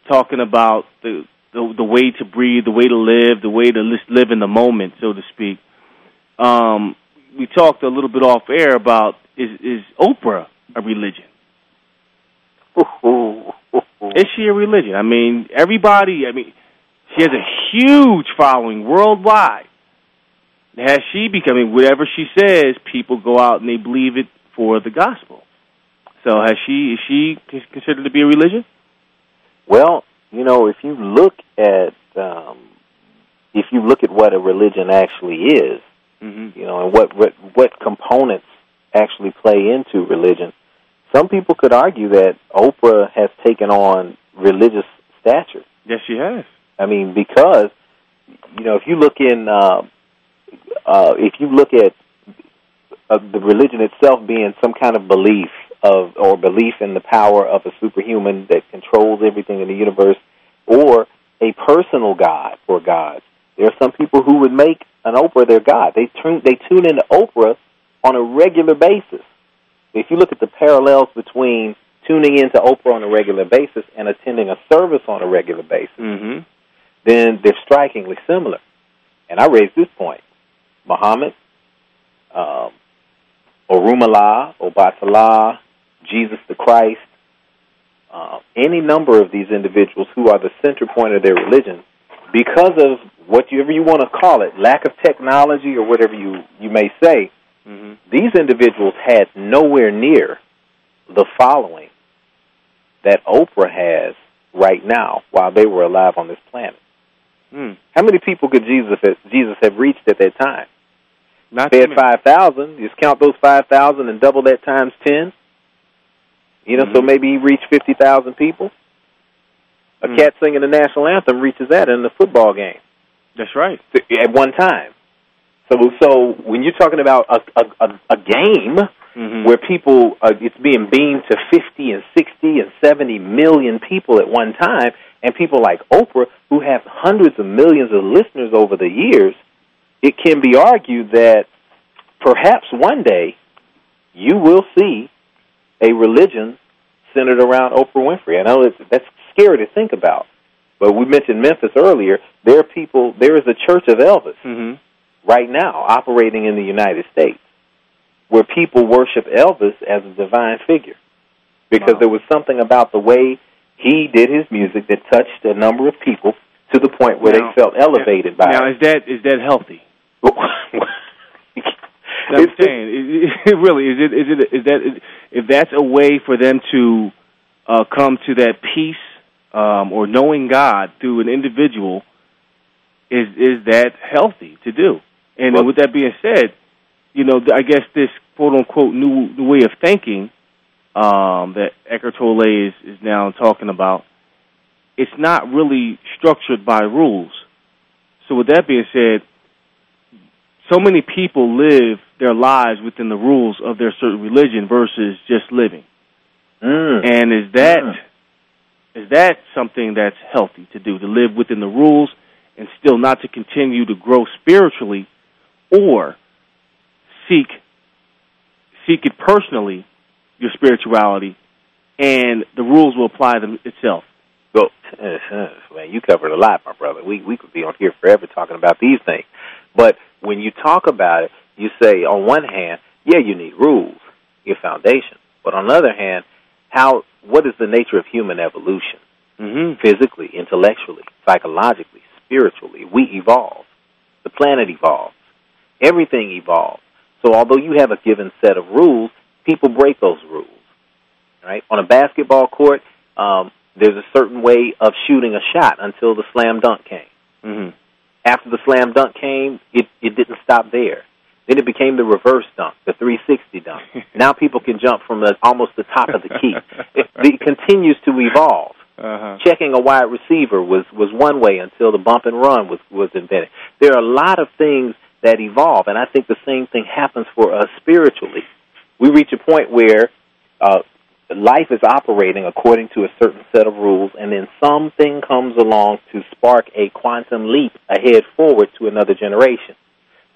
talking about the, the the way to breathe, the way to live, the way to live in the moment, so to speak. Um, we talked a little bit off air about is is Oprah a religion? [laughs] Is she a religion? I mean, everybody. I mean, she has a huge following worldwide. Has she becoming whatever she says? People go out and they believe it for the gospel. So has she is she considered to be a religion? Well, you know, if you look at um, if you look at what a religion actually is, mm-hmm. you know, and what what what components actually play into religion, some people could argue that Oprah has taken on religious stature. Yes, she has. I mean, because you know, if you look in, uh, uh, if you look at uh, the religion itself being some kind of belief of or belief in the power of a superhuman that controls everything in the universe, or a personal God for gods. There are some people who would make an Oprah their God. They tune they tune into Oprah on a regular basis. If you look at the parallels between tuning into Oprah on a regular basis and attending a service on a regular basis, mm-hmm. then they're strikingly similar. And I raise this point: Muhammad, um, Orunmila, Obatala, Jesus the Christ, uh, any number of these individuals who are the center point of their religion, because of whatever you want to call it, lack of technology or whatever you, you may say, mm-hmm. these individuals had nowhere near the following that Oprah has right now while they were alive on this planet. Mm. How many people could Jesus have, Jesus have reached at that time? Not they had five thousand. Just count those five thousand and double that times ten. You know, so Mhm. maybe he reached fifty thousand people. A Mm. cat singing the national anthem reaches that in the football game That's right. at one time. So, so when you're talking about a a, a, a game Mm-hmm. where people uh, it's being beamed to 50 and 60 and 70 million people at one time and people like Oprah who have hundreds of millions of listeners over the years it can be argued that perhaps one day you will see a religion centered around Oprah Winfrey. I know that's, that's scary to think about, but we mentioned Memphis earlier. There are people. There is a Church of Elvis Mm-hmm. right now operating in the United States, where people worship Elvis as a divine figure, because Wow. there was something about the way he did his music that touched a number of people to the point where Now- they felt elevated by it. Now is that is that healthy? [laughs] I'm It's- saying, is [laughs] it, really, is it is it is that if that's a way for them to uh, come to that peace um, or knowing God through an individual, is is that healthy to do? And Well- with that being said, you know, I guess this quote unquote new, new way of thinking um, that Eckhart Tolle is is now talking about, it's not really structured by rules. So with that being said, so many people live their lives within the rules of their certain religion versus just living. Mm. And is that Mm. is that something that's healthy to do to live within the rules and still not to continue to grow spiritually or seek seek it personally your spirituality and the rules will apply them itself. Go, [laughs] man, you covered a lot, my brother. We we could be on here forever talking about these things. But when you talk about it, you say on one hand, yeah, you need rules, your foundation. But on the other hand, how what is the nature of human evolution? Mm-hmm. Physically, intellectually, psychologically, spiritually, we evolve. The planet evolves. Everything evolves. So although you have a given set of rules, people break those rules. Right? On a basketball court, um, there's a certain way of shooting a shot until the slam dunk came. Mm-hmm. After the slam dunk came, it, it didn't stop there. Then it became the reverse dunk, the 360 dunk. [laughs] now people can jump from the, almost the top of the key. [laughs] It, it continues to evolve. Uh-huh. Checking a wide receiver was was one way until the bump and run was was invented. There are a lot of things that evolve, and I think the same thing happens for us spiritually. We reach a point where uh, life is operating according to a certain set of rules, and then something comes along to spark a quantum leap ahead forward to another generation.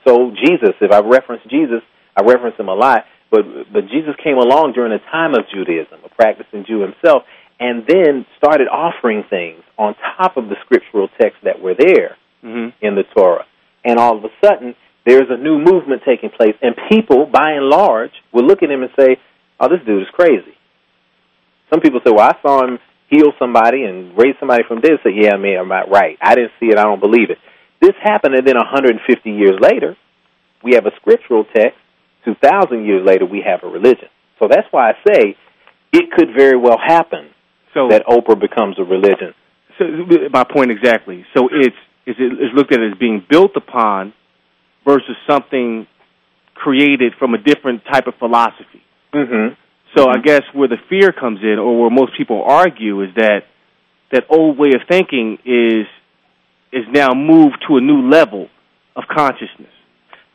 So Jesus, if I reference Jesus, I reference him a lot, but but Jesus came along during the time of Judaism, a practicing Jew himself, and then started offering things on top of the scriptural texts that were there Mm-hmm. in the Torah. And all of a sudden, there's a new movement taking place, and people, by and large, will look at him and say, "Oh, this dude is crazy." Some people say, "Well, I saw him heal somebody and raise somebody from dead." Say, "Yeah, I mean, I'm not right. I didn't see it. I don't believe it." This happened, and then 150 years later, we have a scriptural text. 2,000 years later, we have a religion. So that's why I say it could very well happen So that Oprah becomes a religion. So my point exactly. So it's it's it's looked at as being built upon versus something created from a different type of philosophy. Mm-hmm. So I guess where the fear comes in, or where most people argue, is that that old way of thinking is is now moved to a new level of consciousness.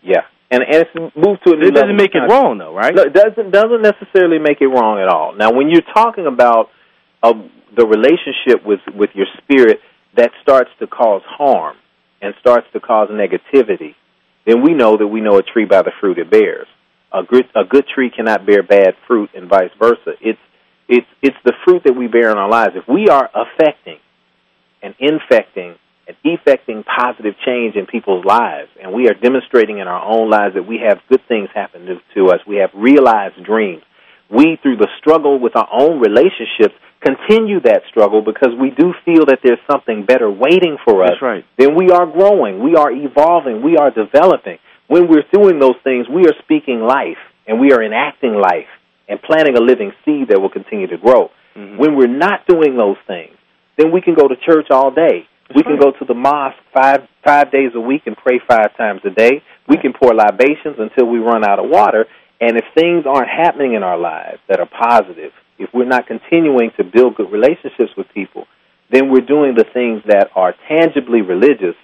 Yeah, and and it's moved to a new It doesn't make it wrong, though, right? No, it doesn't doesn't necessarily make it wrong at all. Now, when you're talking about uh, the relationship with with your spirit that starts to cause harm and starts to cause negativity, then we know that we know a tree by the fruit it bears. A good a good tree cannot bear bad fruit, and vice versa. It's it's it's the fruit that we bear in our lives. If we are affecting and infecting and effecting positive change in people's lives, and we are demonstrating in our own lives that we have good things happen to, to us, we have realized dreams. We, through the struggle with our own relationships, continue that struggle because we do feel that there's something better waiting for us. That's right. Then we are growing, we are evolving, we are developing. When we're doing those things, we are speaking life and we are enacting life and planting a living seed that will continue to grow. Mm-hmm. When we're not doing those things, then we can go to church all day. we can go to the mosque five five days a week and pray five times a day. We can pour libations until we run out of water. And if things aren't happening in our lives that are positive, if we're not continuing to build good relationships with people, then we're doing the things that are tangibly religious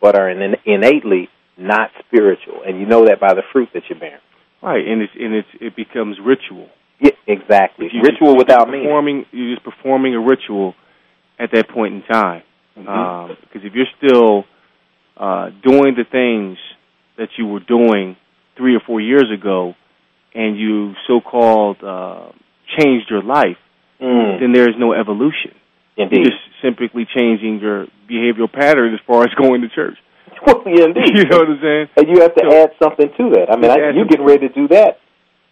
but are in, innately not spiritual. And you know that by the fruit that you're bearing. Right, and it's and it's it becomes ritual. Yeah, exactly. You- Ritual you're without meaning. performing. You're just performing a ritual at that point in time. Mhm. Um, because if you're still uh, doing the things that you were doing three or four years ago, and you so-called uh, changed your life, Mm. then there is no evolution. Indeed. You're just simply changing your behavioral pattern as far as [laughs] going to church. Well, yeah, indeed. [laughs] You know what I'm saying? And you have to So- add something to that. I mean, I, you getting ready to do that.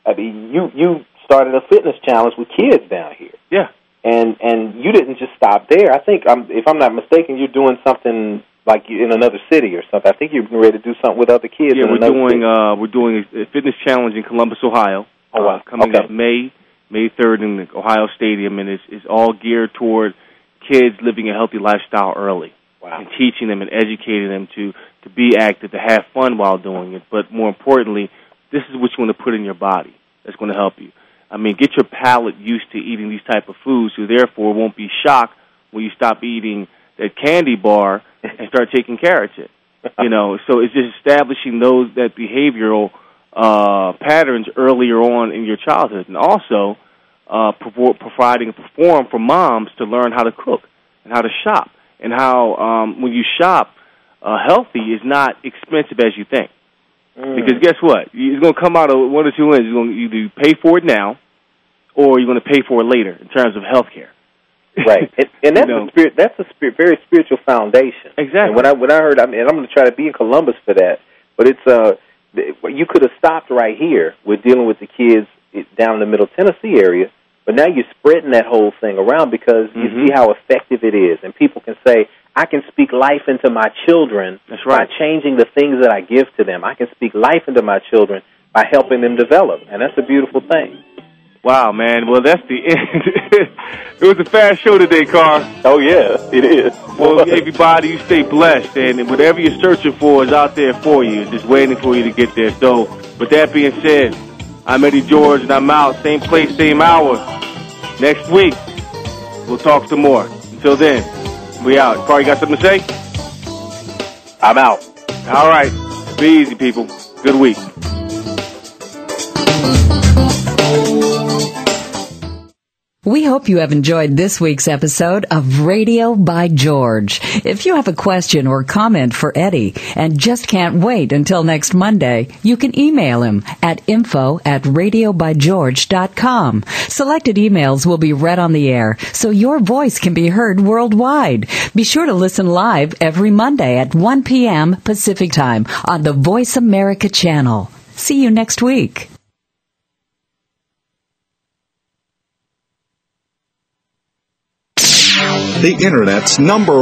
I mean, you you started a fitness challenge with kids down here, Yeah. and and you didn't just stop there. I think, um, if I'm not mistaken, you're doing something like in another city or something. I think you're getting ready to do something with other kids. Yeah, we're doing city. uh we're doing a, a fitness challenge in Columbus, Ohio. Oh, wow. Uh, coming Okay. up May May third in the Ohio Stadium, and it's it's all geared toward kids living a healthy lifestyle early wow. and teaching them and educating them to to be active, to have fun while doing it. But more importantly, this is what you want to put in your body. That's going to help you. I mean, get your palate used to eating these type of foods, so therefore won't be shocked when you stop eating that candy bar [laughs] and start taking carrot chip. You know, so it's just establishing those that behavioral uh, patterns earlier on in your childhood, and also uh, providing a platform for moms to learn how to cook and how to shop, and how um, when you shop, uh, healthy is not expensive as you think. Mm. Because guess what? It's going to come out of one or two ends. You're going to either pay for it now, or you're going to pay for it later in terms of health care. right, and, [laughs] and that's You know. a spirit. That's a spirit, very spiritual foundation. Exactly. And when I when I heard, I mean, I'm going to try to be in Columbus for that. But it's uh, you could have stopped right here with dealing with the kids down in the Middle Tennessee area, But now you're spreading that whole thing around because you Mhm. see how effective it is, and people can say, "I can speak life into my children That's right. by changing the things that I give to them. I can speak life into my children by helping them develop," and that's a beautiful thing. Wow, man. Well, that's the [laughs] end. it was a fast show today, Carr. Oh yeah, it is. Well, everybody, you stay blessed, and whatever you're searching for is out there for you, just waiting for you to get there. So, with that being said, I'm Eddie George, and I'm out. Same place, same hour. Next week, we'll talk some more. Until then, we out. Carr, you got something to say? I'm out. All right. Be easy, people. Good week. We hope you have enjoyed this week's episode of Radio by George. If you have a question or comment for Eddie and just can't wait until next Monday, you can email him at info at radiobygeorge.com. Selected emails will be read on the air so your voice can be heard worldwide. Be sure to listen live every Monday at 1 p.m. Pacific Time on the Voice America channel. See you next week. The Internet's number